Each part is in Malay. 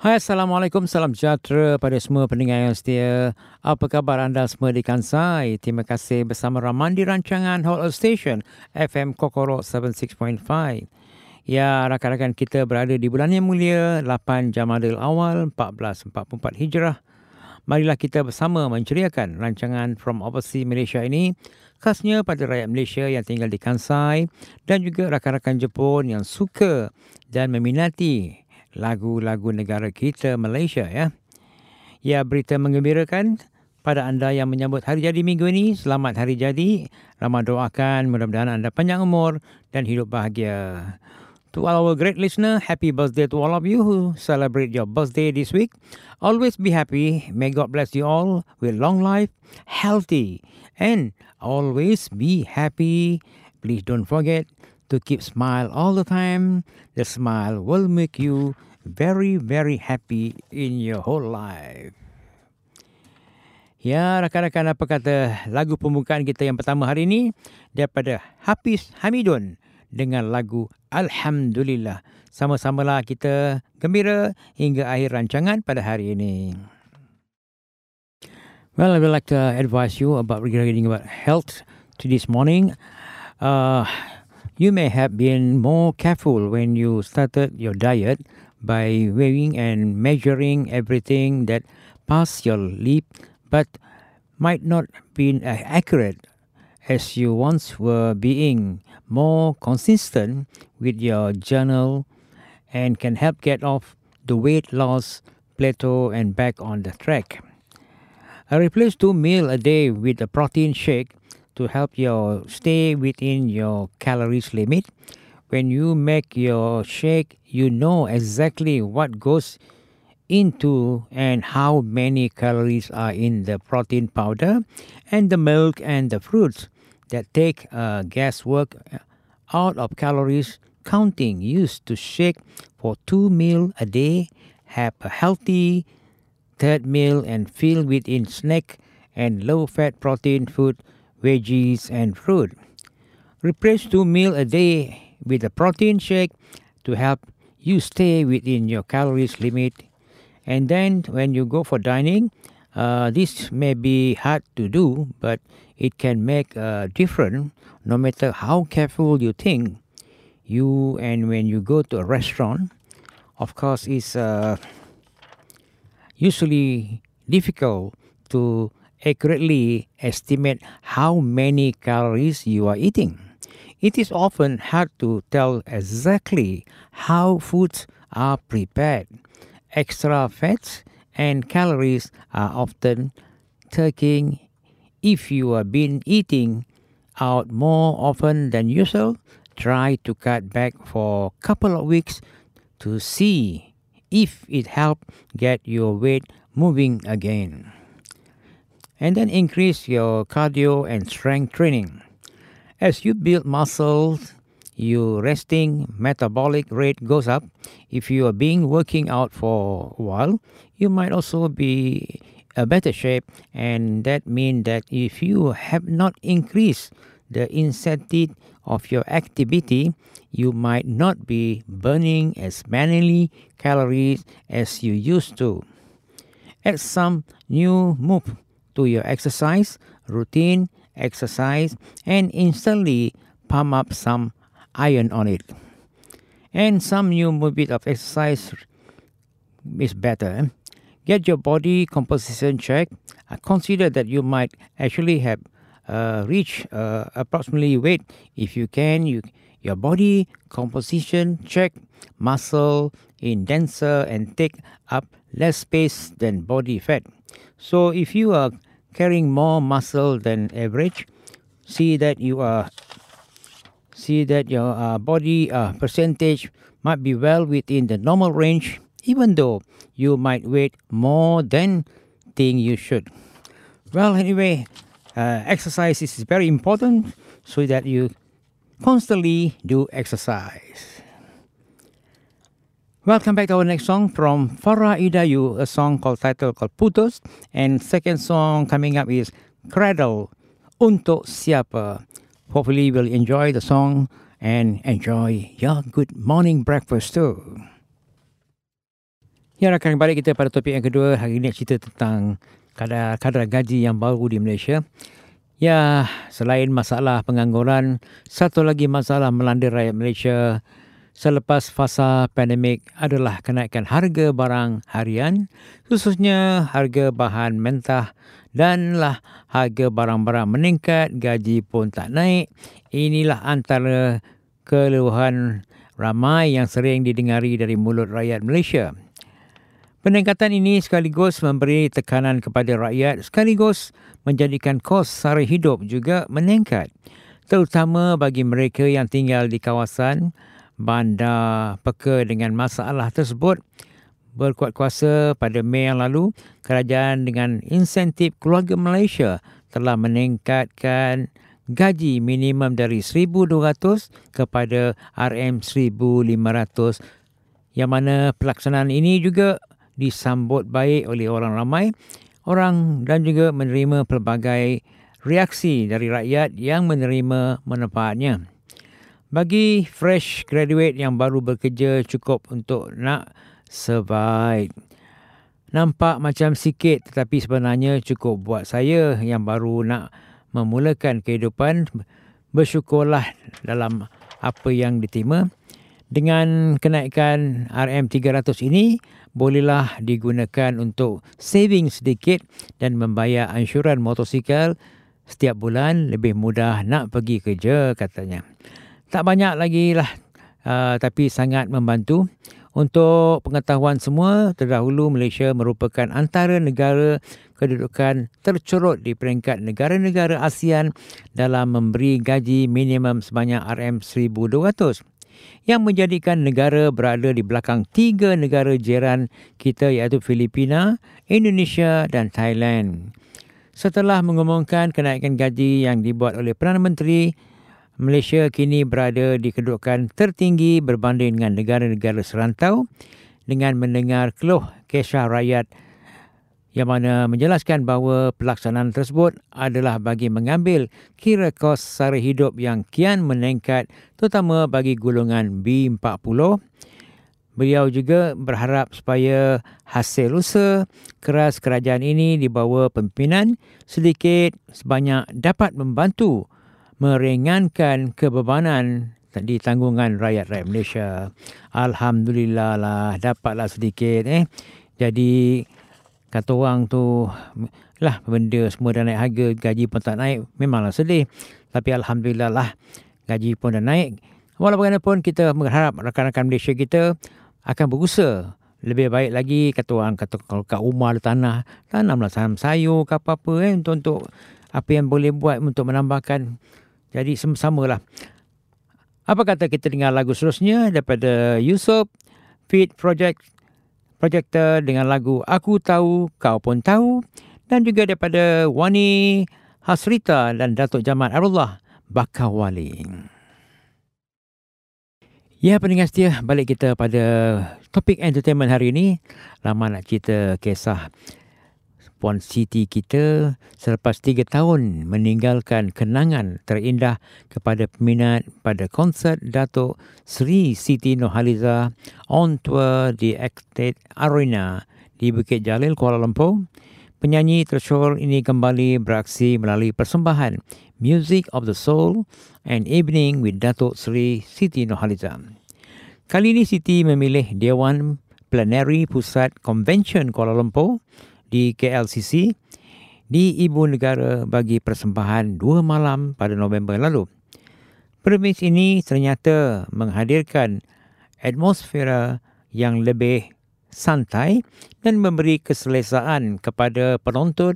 Hai Assalamualaikum, salam sejahtera pada semua pendengar yang setia. Apa khabar anda semua di Kansai? Terima kasih bersama Raman di rancangan Hot Station FM Kokoro 76.5. Ya, rakan-rakan kita berada di bulan yang mulia 8 Jamadil Awal 1444 Hijrah. Marilah kita bersama menceriakan rancangan From Overseas Malaysia ini khasnya pada rakyat Malaysia yang tinggal di Kansai dan juga rakan-rakan Jepun yang suka dan meminati lagu-lagu negara kita Malaysia ya. Ya berita mengembirakan pada anda yang menyambut hari jadi minggu ini. Selamat hari jadi. Ramah doakan mudah-mudahan anda panjang umur dan hidup bahagia. To all our great listener, happy birthday to all of you who celebrate your birthday this week. Always be happy. May God bless you all with long life, healthy, and always be happy. Please don't forget to keep smile all the time. The smile will make you very, very happy in your whole life. Ya, rakan-rakan apa kata lagu pembukaan kita yang pertama hari ini daripada Hafiz Hamidun dengan lagu Alhamdulillah. Sama-samalah kita gembira hingga akhir rancangan pada hari ini. Well, I would like to advise you about regarding about health to this morning. Uh, You may have been more careful when you started your diet by weighing and measuring everything that passed your lip, but might not be accurate as you once were being more consistent with your journal and can help get off the weight loss plateau and back on the track. I replace two meals a day with a protein shake to help you stay within your calories limit. When you make your shake, you know exactly what goes into and how many calories are in the protein powder and the milk and the fruits that take uh, guesswork out of calories counting used to shake for two meals a day have a healthy third meal and fill within snack and low fat protein food veggies, and fruit. Replace two meals a day with a protein shake to help you stay within your calories limit. And then when you go for dining, uh, this may be hard to do, but it can make a difference no matter how careful you think. You and when you go to a restaurant, of course, it's uh, usually difficult to accurately estimate how many calories you are eating. It is often hard to tell exactly how foods are prepared. Extra fats and calories are often taken if you have been eating out more often than usual. Try to cut back for a couple of weeks to see if it helps get your weight moving again and then increase your cardio and strength training. As you build muscles, your resting metabolic rate goes up. If you are being working out for a while, you might also be a better shape, and that means that if you have not increased the intensity of your activity, you might not be burning as many calories as you used to. Add some new move to your exercise routine, exercise, and instantly pump up some iron on it. And some new bit of exercise is better. Get your body composition check. Uh, consider that you might actually have uh, reached uh, approximately weight. If you can, you your body composition check muscle in denser and take up less space than body fat. So if you are carrying more muscle than average, see that you are see that your uh, body uh, percentage might be well within the normal range, even though you might weight more than think you should. Well, anyway, uh, exercise is very important so that you constantly do exercise. Welcome back to our next song from Farah Idayu, a song called title called Putus, and second song coming up is Cradle Untuk Siapa. Hopefully you will enjoy the song and enjoy your good morning breakfast too. Ya, rakan balik kita pada topik yang kedua. Hari ini cerita tentang kadar, kadar gaji yang baru di Malaysia. Ya, selain masalah pengangguran, satu lagi masalah melanda rakyat Malaysia selepas fasa pandemik adalah kenaikan harga barang harian, khususnya harga bahan mentah danlah harga barang-barang meningkat, gaji pun tak naik. Inilah antara keluhan ramai yang sering didengari dari mulut rakyat Malaysia. Peningkatan ini sekaligus memberi tekanan kepada rakyat sekaligus menjadikan kos sara hidup juga meningkat terutama bagi mereka yang tinggal di kawasan bandar peka dengan masalah tersebut berkuat kuasa pada Mei yang lalu kerajaan dengan insentif keluarga Malaysia telah meningkatkan gaji minimum dari 1200 kepada RM 1500 yang mana pelaksanaan ini juga disambut baik oleh orang ramai orang dan juga menerima pelbagai reaksi dari rakyat yang menerima manfaatnya. Bagi fresh graduate yang baru bekerja cukup untuk nak survive. Nampak macam sikit tetapi sebenarnya cukup buat saya yang baru nak memulakan kehidupan bersyukurlah dalam apa yang diterima. Dengan kenaikan RM300 ini, bolehlah digunakan untuk saving sedikit dan membayar ansyuran motosikal setiap bulan lebih mudah nak pergi kerja katanya. Tak banyak lagi lah uh, tapi sangat membantu. Untuk pengetahuan semua, terdahulu Malaysia merupakan antara negara kedudukan tercorot di peringkat negara-negara ASEAN dalam memberi gaji minimum sebanyak RM1,200 yang menjadikan negara berada di belakang tiga negara jiran kita iaitu Filipina, Indonesia dan Thailand. Setelah mengumumkan kenaikan gaji yang dibuat oleh Perdana Menteri, Malaysia kini berada di kedudukan tertinggi berbanding dengan negara-negara serantau dengan mendengar keluh kesah rakyat yang mana menjelaskan bahawa pelaksanaan tersebut adalah bagi mengambil kira kos sara hidup yang kian meningkat terutama bagi golongan B40. Beliau juga berharap supaya hasil usaha keras kerajaan ini dibawa pimpinan sedikit sebanyak dapat membantu meringankan kebebanan di tanggungan rakyat-rakyat Malaysia. Alhamdulillah lah dapatlah sedikit eh. Jadi kata orang tu lah benda semua dah naik harga gaji pun tak naik memanglah sedih tapi alhamdulillah lah gaji pun dah naik walaupun bagaimanapun kita mengharap rakan-rakan Malaysia kita akan berusaha lebih baik lagi kata orang kata kalau kat rumah ada tanah tanamlah tanam sayur ke apa-apa eh untuk untuk apa yang boleh buat untuk menambahkan jadi sama-sama lah apa kata kita dengar lagu seterusnya daripada Yusof Fit Project Projektor dengan lagu Aku Tahu Kau Pun Tahu dan juga daripada Wani Hasrita dan Datuk Jamal Arullah Bakawali. Ya pendengar setia balik kita pada topik entertainment hari ini. Lama nak cerita kisah Puan Siti kita selepas tiga tahun meninggalkan kenangan terindah kepada peminat pada konsert Datuk Sri Siti Nohaliza on tour di Estate Arena di Bukit Jalil, Kuala Lumpur. Penyanyi tersyur ini kembali beraksi melalui persembahan Music of the Soul and Evening with Datuk Sri Siti Nohaliza. Kali ini Siti memilih Dewan Plenary Pusat Convention Kuala Lumpur di KLCC di Ibu Negara bagi persembahan dua malam pada November lalu. Permis ini ternyata menghadirkan atmosfera yang lebih santai dan memberi keselesaan kepada penonton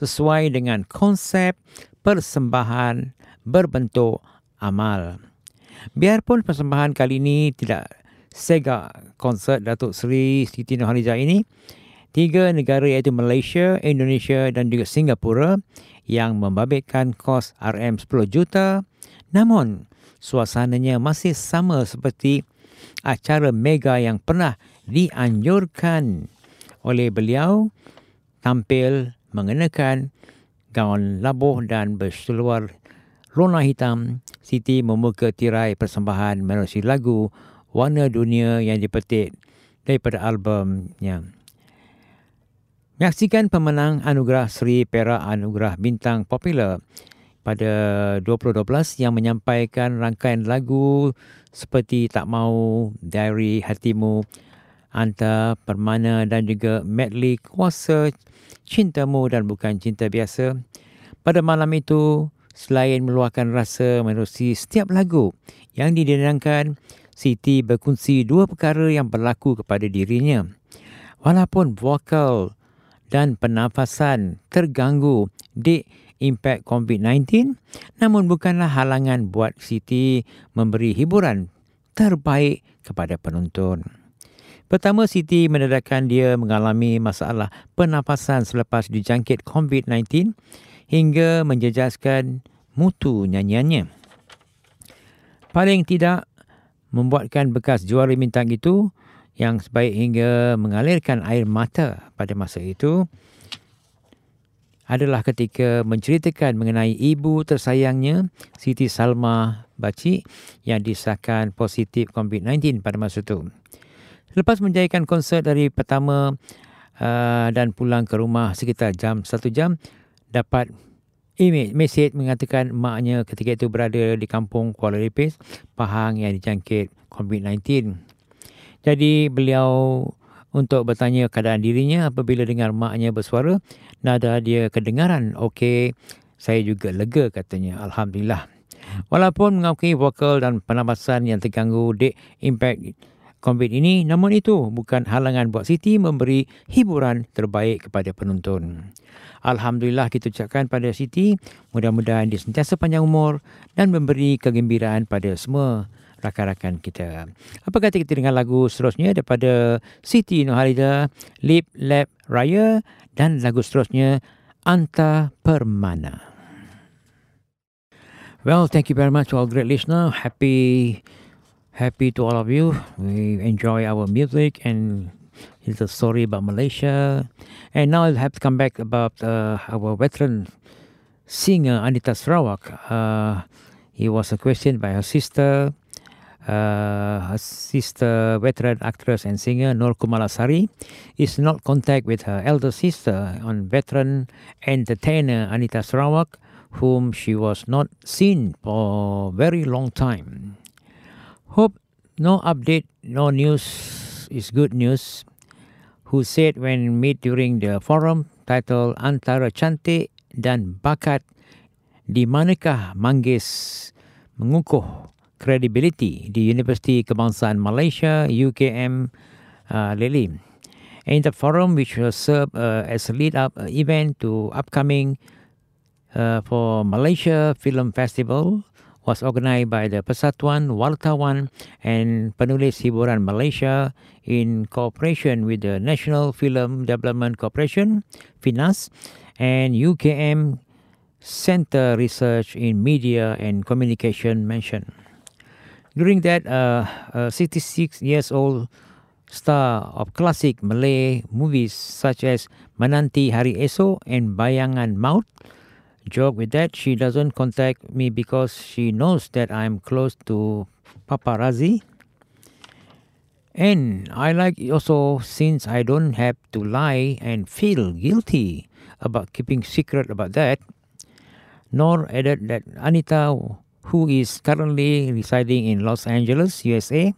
sesuai dengan konsep persembahan berbentuk amal. Biarpun persembahan kali ini tidak segak konsert Datuk Seri Siti Nurhalizah ini, tiga negara iaitu Malaysia, Indonesia dan juga Singapura yang membabitkan kos RM10 juta namun suasananya masih sama seperti acara mega yang pernah dianjurkan oleh beliau tampil mengenakan gaun labuh dan berseluar rona hitam Siti membuka tirai persembahan melalui lagu Warna Dunia yang dipetik daripada albumnya. Menyaksikan pemenang Anugerah Sri Perak Anugerah Bintang Popular pada 2012 yang menyampaikan rangkaian lagu seperti Tak Mau, Diary Hatimu, Anta Permana dan juga medley Kuasa Cintamu dan Bukan Cinta Biasa. Pada malam itu, selain meluahkan rasa menerusi setiap lagu yang didendangkan, Siti berkongsi dua perkara yang berlaku kepada dirinya. Walaupun vokal dan pernafasan terganggu di impak COVID-19 namun bukanlah halangan buat Siti memberi hiburan terbaik kepada penonton. Pertama, Siti mendedahkan dia mengalami masalah pernafasan selepas dijangkit COVID-19 hingga menjejaskan mutu nyanyiannya. Paling tidak membuatkan bekas juara bintang itu yang sebaik hingga mengalirkan air mata pada masa itu adalah ketika menceritakan mengenai ibu tersayangnya Siti Salma Baci yang disahkan positif COVID-19 pada masa itu. Lepas menjayakan konsert dari pertama uh, dan pulang ke rumah sekitar jam satu jam, dapat email mesej mengatakan maknya ketika itu berada di kampung Kuala Lumpur, Pahang yang dijangkit COVID-19. Jadi beliau untuk bertanya keadaan dirinya apabila dengar maknya bersuara, nada dia kedengaran. Okey, saya juga lega katanya. Alhamdulillah. Walaupun mengakui vokal dan pernafasan yang terganggu di impact COVID ini, namun itu bukan halangan buat Siti memberi hiburan terbaik kepada penonton. Alhamdulillah kita ucapkan pada Siti, mudah-mudahan dia sentiasa panjang umur dan memberi kegembiraan pada semua rakan-rakan kita. Apa kata kita dengar lagu seterusnya daripada Siti Nurhalida, Lip Lab Raya dan lagu seterusnya Anta Permana. Well, thank you very much to all great listener. Happy, happy to all of you. We enjoy our music and it's a story about Malaysia. And now I'll have to come back about uh, our veteran singer Anita Sarawak. Uh, he was questioned by her sister uh, her sister, veteran actress and singer Nur Kumalasari, is not contact with her elder sister on veteran entertainer Anita Sarawak, whom she was not seen for very long time. Hope no update, no news is good news. Who said when meet during the forum titled Antara Cantik dan Bakat di manakah Manggis mengukuh credibility di Universiti Kebangsaan Malaysia UKM uh. In the forum, which will serve uh, as a lead-up uh, event to upcoming uh, for Malaysia Film Festival, was organized by the Persatuan Wartawan and Penulis Hiburan Malaysia in cooperation with the National Film Development Corporation, FINAS, and UKM Center Research in Media and Communication mentioned. During that, uh, a 66 years old star of classic Malay movies such as Menanti Hari Esok and Bayangan Maut joke with that she doesn't contact me because she knows that I'm close to paparazzi. And I like also since I don't have to lie and feel guilty about keeping secret about that. Nor added that Anita who is currently residing in Los Angeles, USA,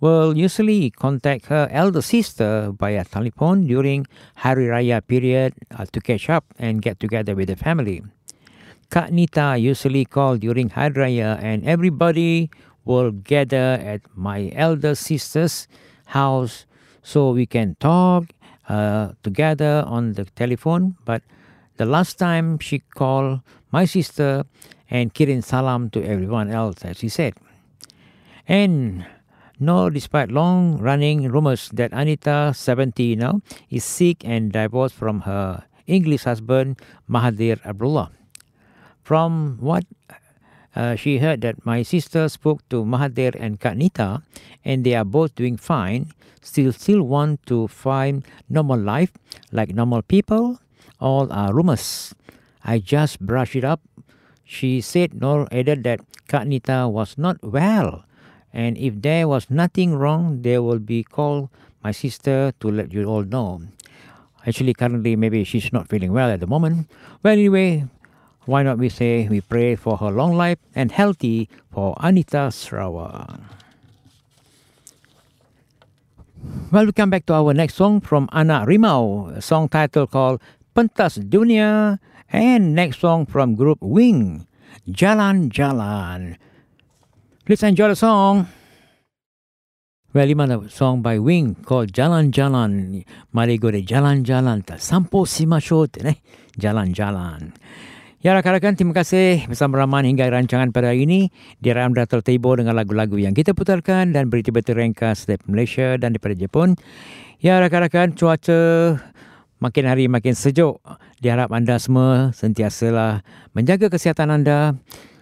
will usually contact her elder sister via telephone during Hari Raya period uh, to catch up and get together with the family. Kak Nita usually call during Hari Raya and everybody will gather at my elder sister's house so we can talk uh, together on the telephone. But the last time she called my sister, and kirin salam to everyone else, as he said. And no, despite long running rumors that Anita, 70 now, is sick and divorced from her English husband, Mahathir Abdullah. From what uh, she heard that my sister spoke to Mahathir and Katnita, and they are both doing fine, still still want to find normal life like normal people. All are rumors. I just brush it up she said nor added that Katnita was not well, and if there was nothing wrong, they will be called my sister to let you all know. Actually, currently, maybe she's not feeling well at the moment. Well, anyway, why not we say we pray for her long life and healthy for Anita Srawa. Well, we come back to our next song from Anna Rimau, a song title called Pentas Dunia, and next song from group Wing, Jalan Jalan. Please enjoy the song. Well, ini mana song by Wing called Jalan Jalan. Mari go de Jalan Jalan ta sampo simashou ne. Jalan Jalan. Ya rakan-rakan, terima kasih bersama Rahman hingga rancangan pada hari ini. Diharapkan anda tertiba dengan lagu-lagu yang kita putarkan dan berita-berita ringkas dari Malaysia dan daripada Jepun. Ya rakan-rakan, cuaca makin hari makin sejuk. Diharap anda semua sentiasalah menjaga kesihatan anda.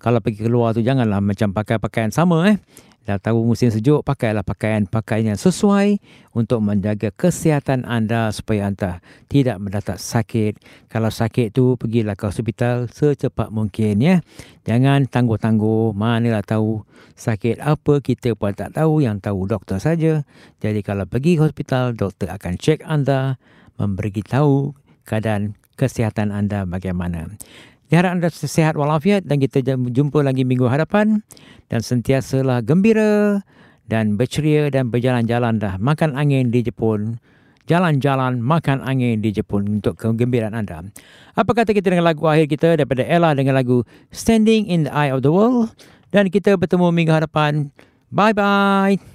Kalau pergi keluar tu janganlah macam pakai pakaian sama eh. Dah tahu musim sejuk, pakailah pakaian-pakaian yang sesuai untuk menjaga kesihatan anda supaya anda tidak mendapat sakit. Kalau sakit tu, pergilah ke hospital secepat mungkin ya. Jangan tangguh-tangguh, manalah tahu sakit apa kita pun tak tahu, yang tahu doktor saja. Jadi kalau pergi hospital, doktor akan cek anda, memberi tahu keadaan kesihatan anda bagaimana. Diharap anda sehat walafiat dan kita jumpa lagi minggu hadapan. Dan sentiasalah gembira dan berceria dan berjalan-jalan dah. Makan angin di Jepun. Jalan-jalan makan angin di Jepun untuk kegembiraan anda. Apa kata kita dengan lagu akhir kita daripada Ella dengan lagu Standing in the Eye of the World. Dan kita bertemu minggu hadapan. Bye-bye.